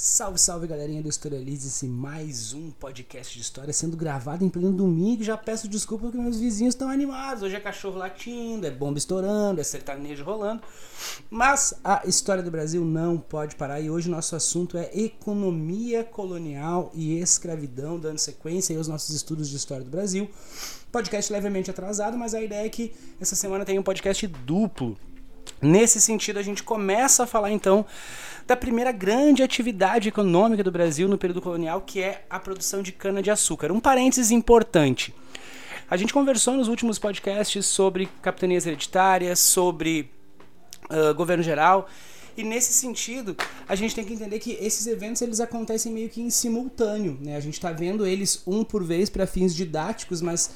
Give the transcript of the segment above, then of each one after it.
Salve, salve galerinha do Historialize-se, mais um podcast de história sendo gravado em pleno domingo. Já peço desculpa porque meus vizinhos estão animados. Hoje é cachorro latindo, é bomba estourando, é sertanejo rolando. Mas a história do Brasil não pode parar e hoje nosso assunto é economia colonial e escravidão, dando sequência aos nossos estudos de história do Brasil. Podcast levemente atrasado, mas a ideia é que essa semana tem um podcast duplo. Nesse sentido, a gente começa a falar então da primeira grande atividade econômica do Brasil no período colonial, que é a produção de cana-de-açúcar. Um parênteses importante. A gente conversou nos últimos podcasts sobre capitanias hereditárias, sobre uh, governo geral, e nesse sentido, a gente tem que entender que esses eventos eles acontecem meio que em simultâneo. Né? A gente está vendo eles um por vez para fins didáticos, mas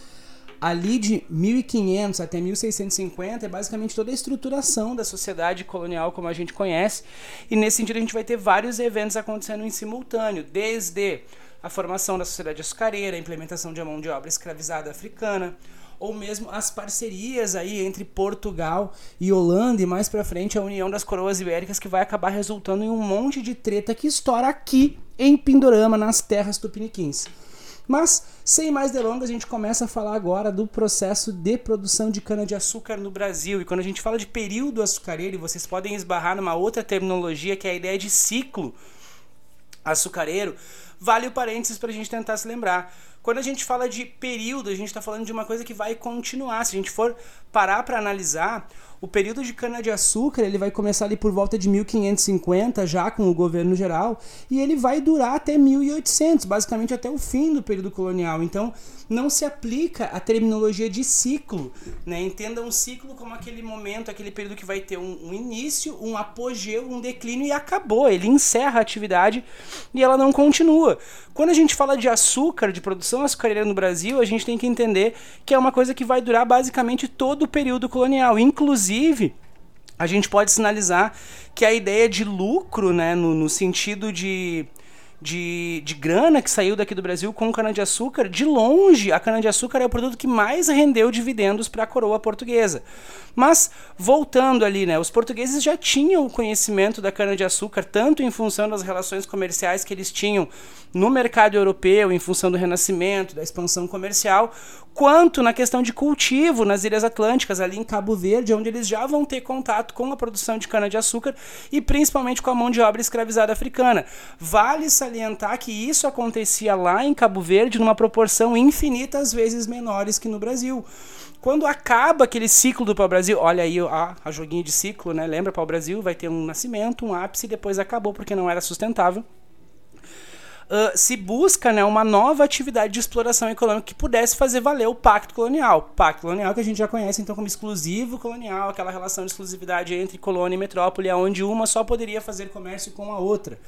ali de 1500 até 1650 é basicamente toda a estruturação da sociedade colonial como a gente conhece. E nesse sentido a gente vai ter vários eventos acontecendo em simultâneo, desde a formação da sociedade açucareira, a implementação de mão de obra escravizada africana, ou mesmo as parcerias aí entre Portugal e Holanda e mais para frente a união das coroas ibéricas que vai acabar resultando em um monte de treta que estoura aqui em Pindorama, nas terras tupiniquins. Mas, sem mais delongas, a gente começa a falar agora do processo de produção de cana-de-açúcar no Brasil. E quando a gente fala de período açucareiro, vocês podem esbarrar numa outra terminologia que é a ideia de ciclo açucareiro, vale o parênteses para a gente tentar se lembrar. Quando a gente fala de período, a gente está falando de uma coisa que vai continuar. Se a gente for parar para analisar, o período de cana-de-açúcar ele vai começar ali por volta de 1550, já com o governo geral, e ele vai durar até 1800, basicamente até o fim do período colonial. Então, não se aplica a terminologia de ciclo. Né? Entenda um ciclo como aquele momento, aquele período que vai ter um, um início, um apogeu, um declínio e acabou. Ele encerra a atividade e ela não continua. Quando a gente fala de açúcar, de produção açucareira no Brasil, a gente tem que entender que é uma coisa que vai durar basicamente todo o período colonial, inclusive a gente pode sinalizar que a ideia de lucro, né, no, no sentido de de, de grana que saiu daqui do Brasil com cana-de-açúcar, de longe, a cana-de-açúcar é o produto que mais rendeu dividendos para a coroa portuguesa. Mas, voltando ali, né, os portugueses já tinham o conhecimento da cana-de-açúcar, tanto em função das relações comerciais que eles tinham no mercado europeu, em função do renascimento, da expansão comercial, quanto na questão de cultivo nas Ilhas Atlânticas, ali em Cabo Verde, onde eles já vão ter contato com a produção de cana-de-açúcar e principalmente com a mão de obra escravizada africana. Vale salientar que isso acontecia lá em Cabo Verde numa proporção infinitas vezes menores que no Brasil. Quando acaba aquele ciclo do pau-brasil, olha aí a, a de ciclo, né? Lembra pau-brasil? Vai ter um nascimento, um ápice e depois acabou porque não era sustentável uh, se busca né, uma nova atividade de exploração econômica que pudesse fazer valer o pacto colonial. Pacto colonial que a gente já conhece então como exclusivo colonial, aquela relação de exclusividade entre colônia e metrópole, onde uma só poderia fazer comércio com a outra.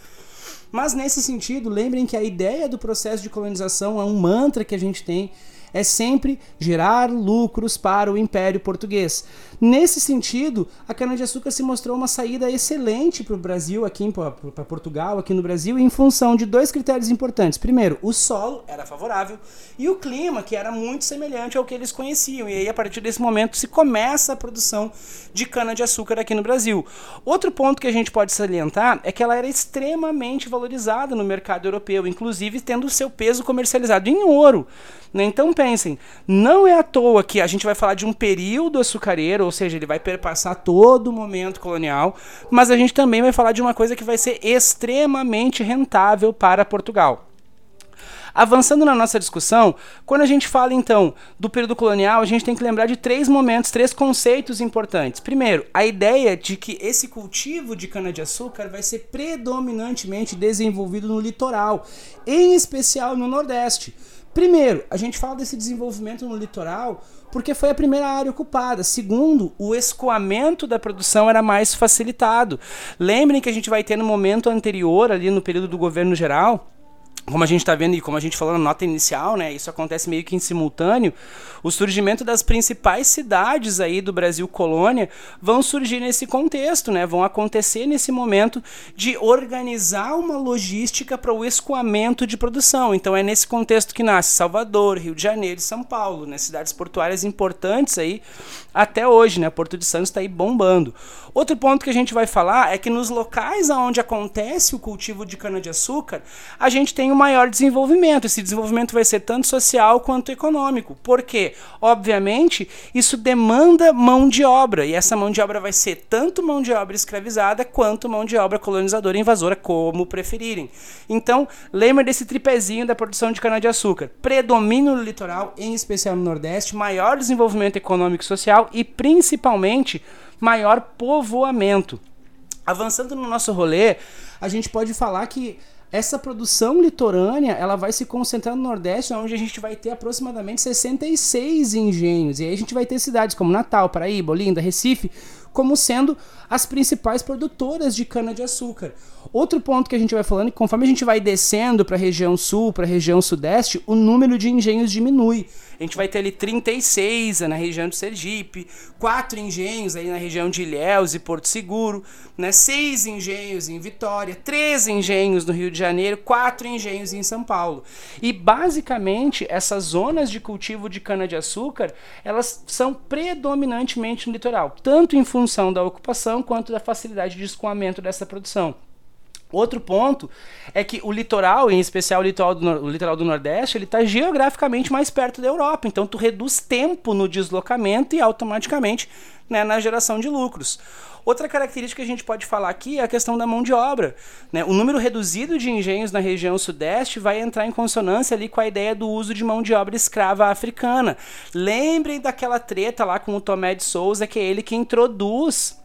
Mas nesse sentido, lembrem que a ideia do processo de colonização é um mantra que a gente tem é sempre gerar lucros para o Império Português. Nesse sentido, a cana-de-açúcar se mostrou uma saída excelente para o Brasil, aqui para Portugal, aqui no Brasil, em função de dois critérios importantes. Primeiro, o solo era favorável e o clima, que era muito semelhante ao que eles conheciam. E aí, a partir desse momento, se começa a produção de cana-de-açúcar aqui no Brasil. Outro ponto que a gente pode salientar é que ela era extremamente valorizada no mercado europeu, inclusive tendo seu peso comercializado em ouro. Né? Então pensem, não é à toa que a gente vai falar de um período açucareiro, ou seja, ele vai perpassar todo o momento colonial, mas a gente também vai falar de uma coisa que vai ser extremamente rentável para Portugal. Avançando na nossa discussão, quando a gente fala então do período colonial, a gente tem que lembrar de três momentos, três conceitos importantes. Primeiro, a ideia de que esse cultivo de cana-de-açúcar vai ser predominantemente desenvolvido no litoral, em especial no Nordeste. Primeiro, a gente fala desse desenvolvimento no litoral porque foi a primeira área ocupada. Segundo, o escoamento da produção era mais facilitado. Lembrem que a gente vai ter no momento anterior, ali no período do governo geral, como a gente está vendo e como a gente falou na nota inicial, né, isso acontece meio que em simultâneo, o surgimento das principais cidades aí do Brasil colônia vão surgir nesse contexto, né, vão acontecer nesse momento de organizar uma logística para o escoamento de produção. Então é nesse contexto que nasce Salvador, Rio de Janeiro e São Paulo, né, cidades portuárias importantes aí até hoje, né, Porto de Santos está aí bombando. Outro ponto que a gente vai falar é que nos locais onde acontece o cultivo de cana-de-açúcar, a gente tem um maior desenvolvimento. Esse desenvolvimento vai ser tanto social quanto econômico. Por quê? Obviamente, isso demanda mão de obra, e essa mão de obra vai ser tanto mão de obra escravizada quanto mão de obra colonizadora e invasora, como preferirem. Então, lembra desse tripézinho da produção de cana-de-açúcar. Predomínio no litoral, em especial no Nordeste, maior desenvolvimento econômico e social e principalmente maior povoamento. Avançando no nosso rolê, a gente pode falar que essa produção litorânea ela vai se concentrar no Nordeste, onde a gente vai ter aproximadamente 66 engenhos. E aí a gente vai ter cidades como Natal, Paraíba, Olinda, Recife, como sendo as principais produtoras de cana-de-açúcar. Outro ponto que a gente vai falando é conforme a gente vai descendo para a região sul, para a região sudeste, o número de engenhos diminui. A gente vai ter ali 36 na região de Sergipe, quatro engenhos aí na região de Ilhéus e Porto Seguro, né? seis engenhos em Vitória, três engenhos no Rio de Janeiro, quatro engenhos em São Paulo. E basicamente essas zonas de cultivo de cana-de-açúcar, elas são predominantemente no litoral, tanto em função da ocupação quanto da facilidade de escoamento dessa produção. Outro ponto é que o litoral, em especial o litoral do, o litoral do Nordeste, ele está geograficamente mais perto da Europa. Então, tu reduz tempo no deslocamento e automaticamente né, na geração de lucros. Outra característica que a gente pode falar aqui é a questão da mão de obra. Né? O número reduzido de engenhos na região sudeste vai entrar em consonância ali com a ideia do uso de mão de obra escrava africana. Lembrem daquela treta lá com o Tomé de Souza, que é ele que introduz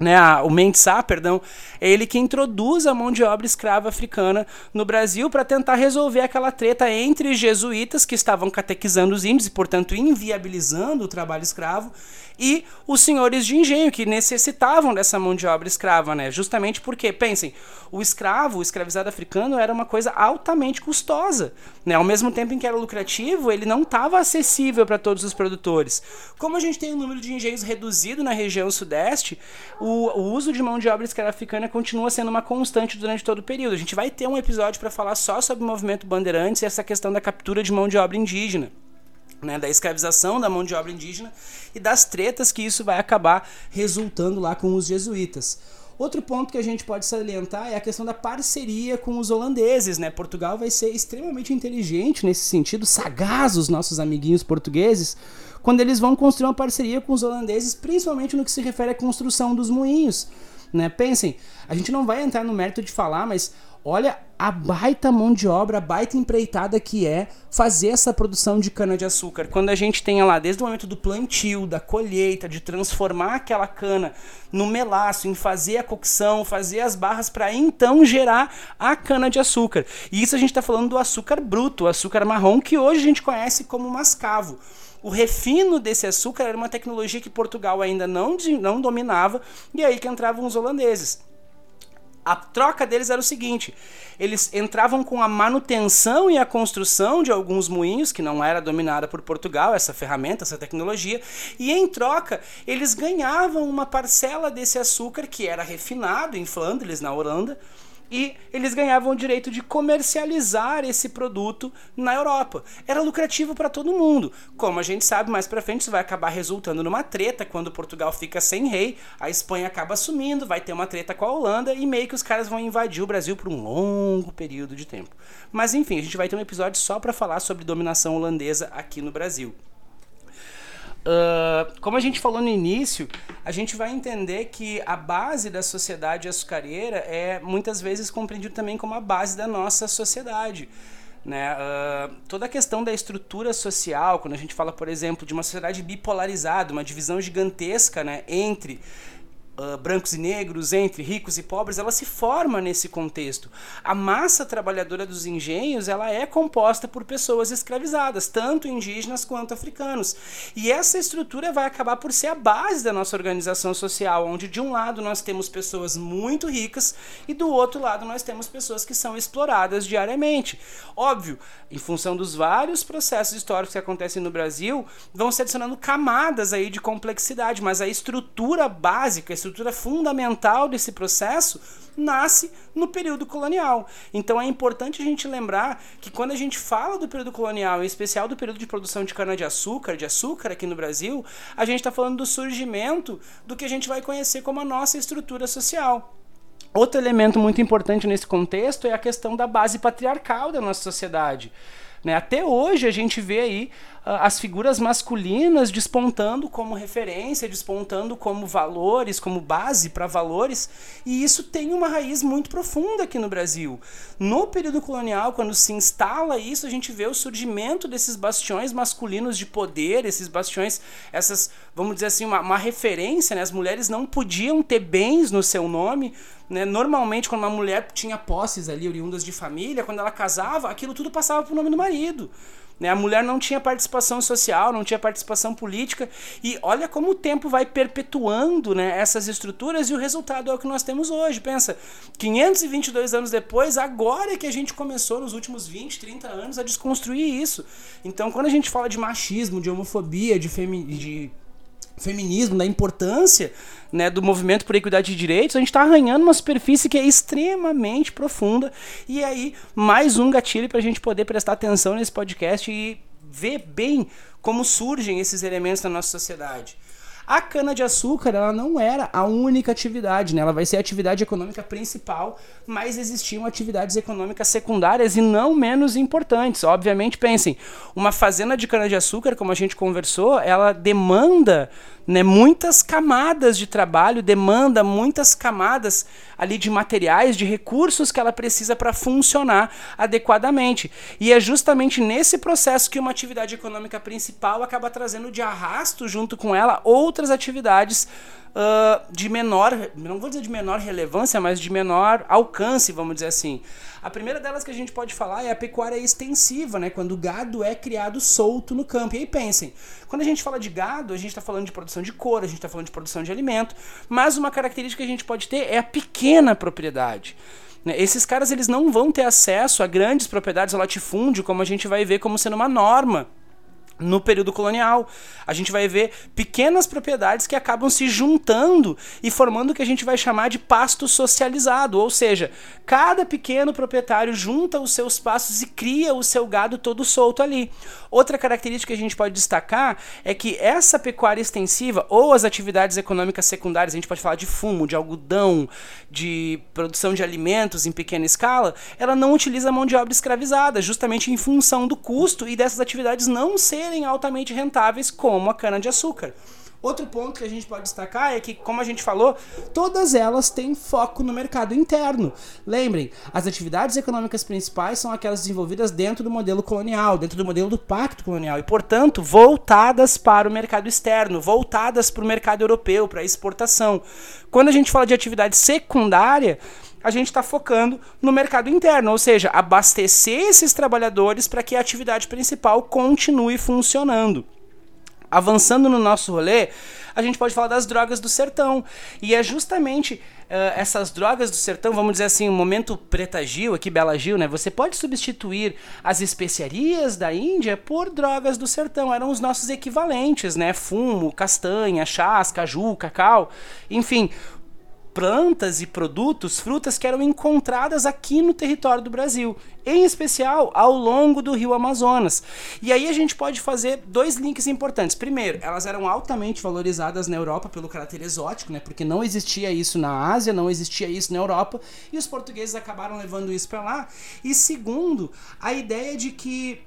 né, o Mensah, perdão, é ele que introduz a mão de obra escrava africana no Brasil para tentar resolver aquela treta entre jesuítas que estavam catequizando os índios e, portanto, inviabilizando o trabalho escravo e os senhores de engenho que necessitavam dessa mão de obra escrava, né? Justamente porque, pensem, o escravo, o escravizado africano era uma coisa altamente custosa, né? Ao mesmo tempo em que era lucrativo, ele não estava acessível para todos os produtores. Como a gente tem um número de engenhos reduzido na região sudeste, o, o uso de mão de obra escrava africana continua sendo uma constante durante todo o período. A gente vai ter um episódio para falar só sobre o movimento Bandeirantes e essa questão da captura de mão de obra indígena né, da escravização da mão de obra indígena e das tretas que isso vai acabar resultando lá com os jesuítas. Outro ponto que a gente pode salientar é a questão da parceria com os holandeses, né? Portugal vai ser extremamente inteligente nesse sentido, sagaz os nossos amiguinhos portugueses, quando eles vão construir uma parceria com os holandeses, principalmente no que se refere à construção dos moinhos. Né? Pensem, a gente não vai entrar no mérito de falar, mas olha a baita mão de obra, a baita empreitada que é fazer essa produção de cana-de-açúcar. Quando a gente tem lá, desde o momento do plantio, da colheita, de transformar aquela cana no melaço, em fazer a cocção, fazer as barras para então gerar a cana-de-açúcar. E isso a gente está falando do açúcar bruto, o açúcar marrom, que hoje a gente conhece como mascavo. O refino desse açúcar era uma tecnologia que Portugal ainda não, não dominava, e aí que entravam os holandeses. A troca deles era o seguinte: eles entravam com a manutenção e a construção de alguns moinhos, que não era dominada por Portugal, essa ferramenta, essa tecnologia, e em troca eles ganhavam uma parcela desse açúcar que era refinado em Flandres, na Holanda, e eles ganhavam o direito de comercializar esse produto na Europa. Era lucrativo para todo mundo. Como a gente sabe, mais para frente isso vai acabar resultando numa treta quando Portugal fica sem rei, a Espanha acaba assumindo, vai ter uma treta com a Holanda e meio que os caras vão invadir o Brasil por um longo período de tempo. Mas enfim, a gente vai ter um episódio só para falar sobre dominação holandesa aqui no Brasil. Uh, como a gente falou no início, a gente vai entender que a base da sociedade açucareira é muitas vezes compreendido também como a base da nossa sociedade. Né? Uh, toda a questão da estrutura social, quando a gente fala, por exemplo, de uma sociedade bipolarizada, uma divisão gigantesca né, entre uh, brancos e negros, entre ricos e pobres, ela se forma nesse contexto. A massa trabalhadora dos engenhos ela é composta por pessoas escravizadas, tanto indígenas quanto africanos. E essa estrutura vai acabar por ser a base da nossa organização social, onde de um lado nós temos pessoas muito ricas e do outro lado nós temos pessoas que são exploradas diariamente. Óbvio, em função dos vários processos históricos que acontecem no Brasil, vão se adicionando camadas aí de complexidade, mas a estrutura básica, a estrutura fundamental desse processo nasce no período colonial. Então é importante a gente lembrar que quando a gente fala do período colonial, em especial do período de produção de cana-de-açúcar, de açúcar aqui no Brasil, a gente está falando do surgimento do que a gente vai conhecer como a nossa estrutura social. Outro elemento muito importante nesse contexto é a questão da base patriarcal da nossa sociedade. Né? Até hoje a gente vê aí uh, as figuras masculinas despontando como referência, despontando como valores, como base para valores, e isso tem uma raiz muito profunda aqui no Brasil. No período colonial, quando se instala isso, a gente vê o surgimento desses bastiões masculinos de poder, esses bastiões, essas, vamos dizer assim, uma, uma referência, né? as mulheres não podiam ter bens no seu nome, né? Normalmente, quando uma mulher tinha posses ali, oriundas de família, quando ela casava, aquilo tudo passava para o nome do marido. Né? A mulher não tinha participação social, não tinha participação política. E olha como o tempo vai perpetuando né, essas estruturas e o resultado é o que nós temos hoje. Pensa, 522 anos depois, agora é que a gente começou, nos últimos 20, 30 anos, a desconstruir isso. Então, quando a gente fala de machismo, de homofobia, de, femi de feminismo, da importância né, do movimento por equidade de direitos, a gente está arranhando uma superfície que é extremamente profunda. E aí, mais um gatilho para a gente poder prestar atenção nesse podcast e ver bem como surgem esses elementos na nossa sociedade. A cana-de-açúcar, ela não era a única atividade, né? Ela vai ser a atividade econômica principal, mas existiam atividades econômicas secundárias e não menos importantes. Obviamente, pensem, uma fazenda de cana-de-açúcar, como a gente conversou, ela demanda né, muitas camadas de trabalho, demanda muitas camadas ali de materiais, de recursos que ela precisa para funcionar adequadamente. E é justamente nesse processo que uma atividade econômica principal acaba trazendo de arrasto junto com ela outras atividades uh, de menor, não vou dizer de menor relevância, mas de menor alcance, vamos dizer assim. A primeira delas que a gente pode falar é a pecuária extensiva, né? Quando o gado é criado solto no campo. E aí pensem, quando a gente fala de gado, a gente está falando de produção de couro, a gente está falando de produção de alimento, mas uma característica que a gente pode ter é a pequena propriedade. Né? Esses caras eles não vão ter acesso a grandes propriedades, ao latifúndio, como a gente vai ver como sendo uma norma no período colonial. A gente vai ver pequenas propriedades que acabam se juntando e formando o que a gente vai chamar de pasto socializado, ou seja, cada pequeno proprietário junta os seus pastos e cria o seu gado todo solto ali. Outra característica que a gente pode destacar é que essa pecuária extensiva ou as atividades econômicas secundárias, a gente pode falar de fumo, de algodão, de produção de alimentos em pequena escala, ela não utiliza mão de obra escravizada, justamente em função do custo e dessas atividades não serem altamente rentáveis como a cana-de-açúcar. Outro ponto que a gente pode destacar é que, como a gente falou, todas elas têm foco no mercado interno. Lembrem, as atividades econômicas principais são aquelas desenvolvidas dentro do modelo colonial, dentro do modelo do pacto colonial e, portanto, voltadas para o mercado externo, voltadas para o mercado europeu, para a exportação. Quando a gente fala de atividade secundária, a gente está focando no mercado interno, ou seja, abastecer esses trabalhadores para que a atividade principal continue funcionando avançando no nosso rolê, a gente pode falar das drogas do sertão. E é justamente uh, essas drogas do sertão, vamos dizer assim, o um momento Preta Gil, aqui Bela Gil, né? Você pode substituir as especiarias da Índia por drogas do sertão. Eram os nossos equivalentes, né? Fumo, castanha, chás, caju, cacau. Enfim, plantas e produtos, frutas que eram encontradas aqui no território do Brasil, em especial ao longo do rio Amazonas. E aí a gente pode fazer dois links importantes. Primeiro, elas eram altamente valorizadas na Europa pelo caráter exótico, né? Porque não existia isso na Ásia, não existia isso na Europa, e os portugueses acabaram levando isso para lá. E segundo, a ideia de que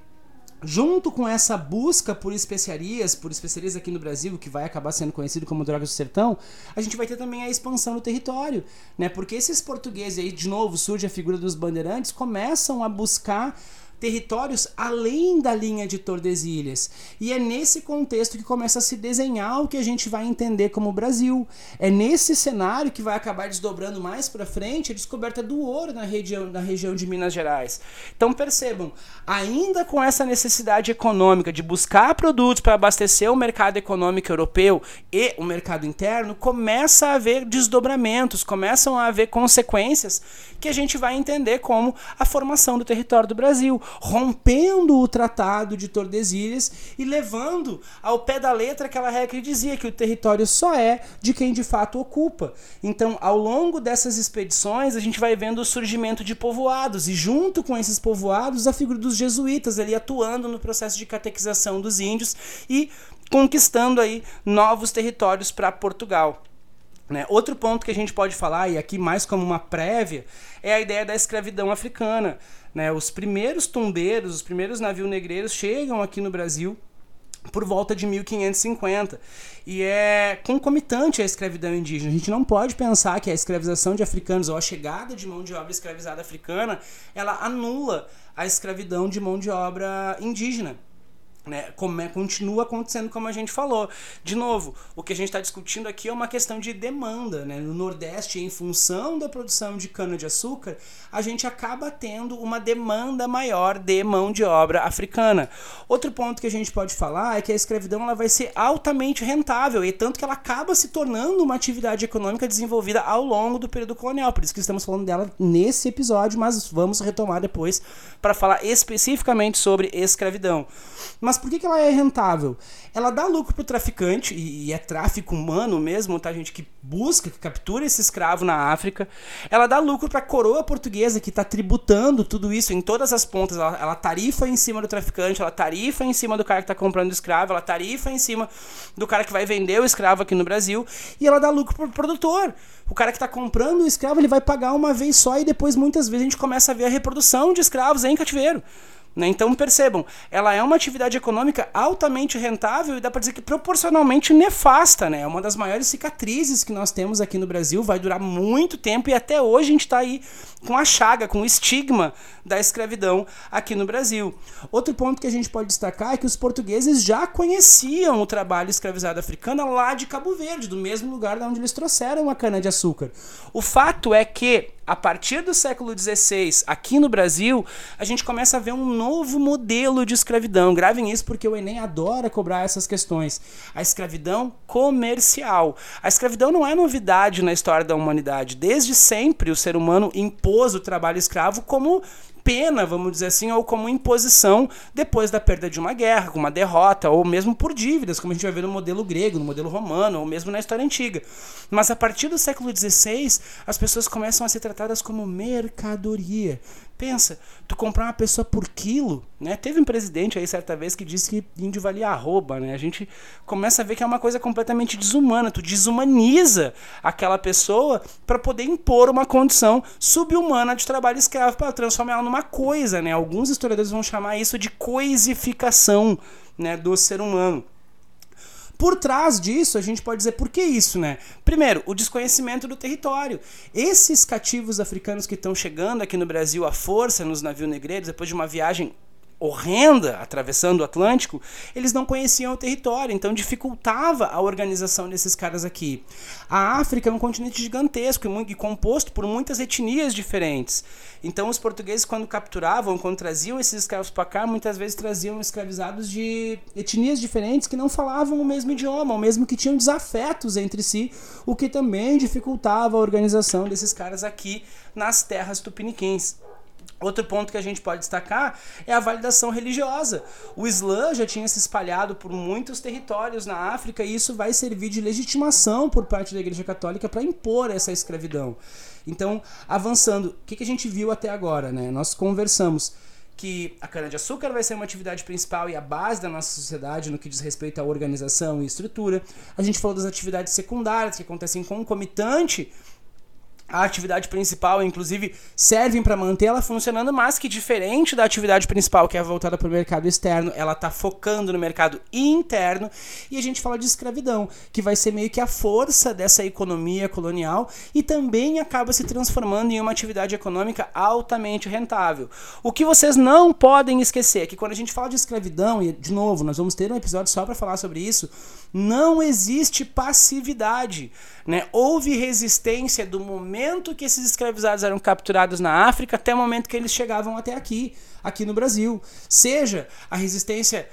junto com essa busca por especiarias, por especiarias aqui no Brasil, que vai acabar sendo conhecido como drogas do sertão, a gente vai ter também a expansão do território, né? Porque esses portugueses aí, de novo, surge a figura dos bandeirantes, começam a buscar territórios além da linha de Tordesilhas. E é nesse contexto que começa a se desenhar o que a gente vai entender como Brasil. É nesse cenário que vai acabar desdobrando mais para frente a descoberta do ouro na região, na região de Minas Gerais. Então percebam, ainda com essa necessidade econômica de buscar produtos para abastecer o mercado econômico europeu e o mercado interno, começa a haver desdobramentos, começam a haver consequências que a gente vai entender como a formação do território do Brasil, rompendo o Tratado de Tordesilhas e levando ao pé da letra aquela regra que dizia que o território só é de quem de fato ocupa. Então, ao longo dessas expedições, a gente vai vendo o surgimento de povoados e junto com esses povoados a figura dos jesuítas ali atuando no processo de catequização dos índios e conquistando aí novos territórios para Portugal. Né? Outro ponto que a gente pode falar, e aqui mais como uma prévia, é a ideia da escravidão africana. Né? Os primeiros tombeiros, os primeiros navios negreiros chegam aqui no Brasil por volta de 1550. E é concomitante à escravidão indígena. A gente não pode pensar que a escravização de africanos ou a chegada de mão de obra escravizada africana, ela anula a escravidão de mão de obra indígena. Né, como é, continua acontecendo como a gente falou. De novo, o que a gente está discutindo aqui é uma questão de demanda. Né? No Nordeste, em função da produção de cana-de-açúcar, a gente acaba tendo uma demanda maior de mão de obra africana. Outro ponto que a gente pode falar é que a escravidão ela vai ser altamente rentável, e tanto que ela acaba se tornando uma atividade econômica desenvolvida ao longo do período colonial. Por isso que estamos falando dela nesse episódio, mas vamos retomar depois para falar especificamente sobre escravidão. Mas mas por que, que ela é rentável? Ela dá lucro pro traficante, e, e é tráfico humano mesmo, tá? Gente que busca, que captura esse escravo na África. Ela dá lucro pra coroa portuguesa, que tá tributando tudo isso em todas as pontas. Ela, ela tarifa em cima do traficante, ela tarifa em cima do cara que tá comprando o escravo, ela tarifa em cima do cara que vai vender o escravo aqui no Brasil. E ela dá lucro pro produtor. O cara que está comprando o escravo, ele vai pagar uma vez só e depois muitas vezes a gente começa a ver a reprodução de escravos em cativeiro. Né? Então percebam, ela é uma atividade econômica altamente rentável e dá para dizer que proporcionalmente nefasta. Né? É uma das maiores cicatrizes que nós temos aqui no Brasil, vai durar muito tempo e até hoje a gente está aí com a chaga, com o estigma da escravidão aqui no Brasil. Outro ponto que a gente pode destacar é que os portugueses já conheciam o trabalho escravizado africano lá de Cabo Verde, do mesmo lugar de onde eles trouxeram a cana-de-açúcar. O fato é que a partir do século XVI, aqui no Brasil, a gente começa a ver um novo modelo de escravidão. Gravem isso porque o Enem adora cobrar essas questões. A escravidão comercial. A escravidão não é novidade na história da humanidade. Desde sempre o ser humano impôs o trabalho escravo como pena, vamos dizer assim, ou como imposição depois da perda de uma guerra, uma derrota, ou mesmo por dívidas, como a gente vai ver no modelo grego, no modelo romano, ou mesmo na história antiga. Mas a partir do século XVI, as pessoas começam a ser tratadas como mercadoria. Pensa, tu comprar uma pessoa por quilo, né? Teve um presidente aí certa vez que disse que índio valia arroba, né? A gente começa a ver que é uma coisa completamente desumana. Tu desumaniza aquela pessoa para poder impor uma condição subhumana de trabalho escravo para transformar ela numa coisa, né? Alguns historiadores vão chamar isso de coisificação, né, do ser humano. Por trás disso, a gente pode dizer por que isso, né? Primeiro, o desconhecimento do território. Esses cativos africanos que estão chegando aqui no Brasil à força nos navios negreiros, depois de uma viagem horrenda atravessando o Atlântico, eles não conheciam o território, então dificultava a organização desses caras aqui. A África é um continente gigantesco e composto por muitas etnias diferentes. Então os portugueses quando capturavam, quando traziam esses escravos para cá, muitas vezes traziam escravizados de etnias diferentes que não falavam o mesmo idioma, ou mesmo que tinham desafetos entre si, o que também dificultava a organização desses caras aqui nas terras tupiniquins. Outro ponto que a gente pode destacar é a validação religiosa. O Islã já tinha se espalhado por muitos territórios na África e isso vai servir de legitimação por parte da Igreja Católica para impor essa escravidão. Então, avançando, o que, a gente viu até agora? Né? Nós conversamos que a cana-de-açúcar vai ser uma atividade principal e a base da nossa sociedade no que diz respeito à organização e estrutura. A gente falou das atividades secundárias que acontecem concomitante a atividade principal, inclusive, servem para manter ela funcionando, mas que diferente da atividade principal, que é voltada para o mercado externo, ela está focando no mercado interno. E a gente fala de escravidão, que vai ser meio que a força dessa economia colonial e também acaba se transformando em uma atividade econômica altamente rentável. O que vocês não podem esquecer é que quando a gente fala de escravidão, e de novo, nós vamos ter um episódio só para falar sobre isso, não existe passividade. Né? Houve resistência do momento que esses escravizados eram capturados na África até o momento que eles chegavam até aqui, aqui no Brasil. Seja a resistência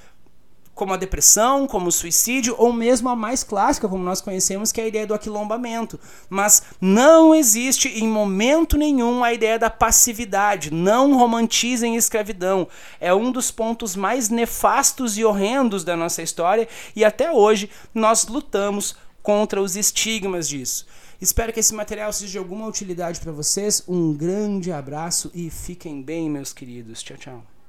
como a depressão, como o suicídio, ou mesmo a mais clássica, como nós conhecemos, que é a ideia do aquilombamento. Mas não existe em momento nenhum a ideia da passividade. Não romantizem escravidão. É um dos pontos mais nefastos e horrendos da nossa história e até hoje nós lutamos contra os estigmas disso. Espero que esse material seja de alguma utilidade para vocês. Um grande abraço e fiquem bem, meus queridos. Tchau, tchau.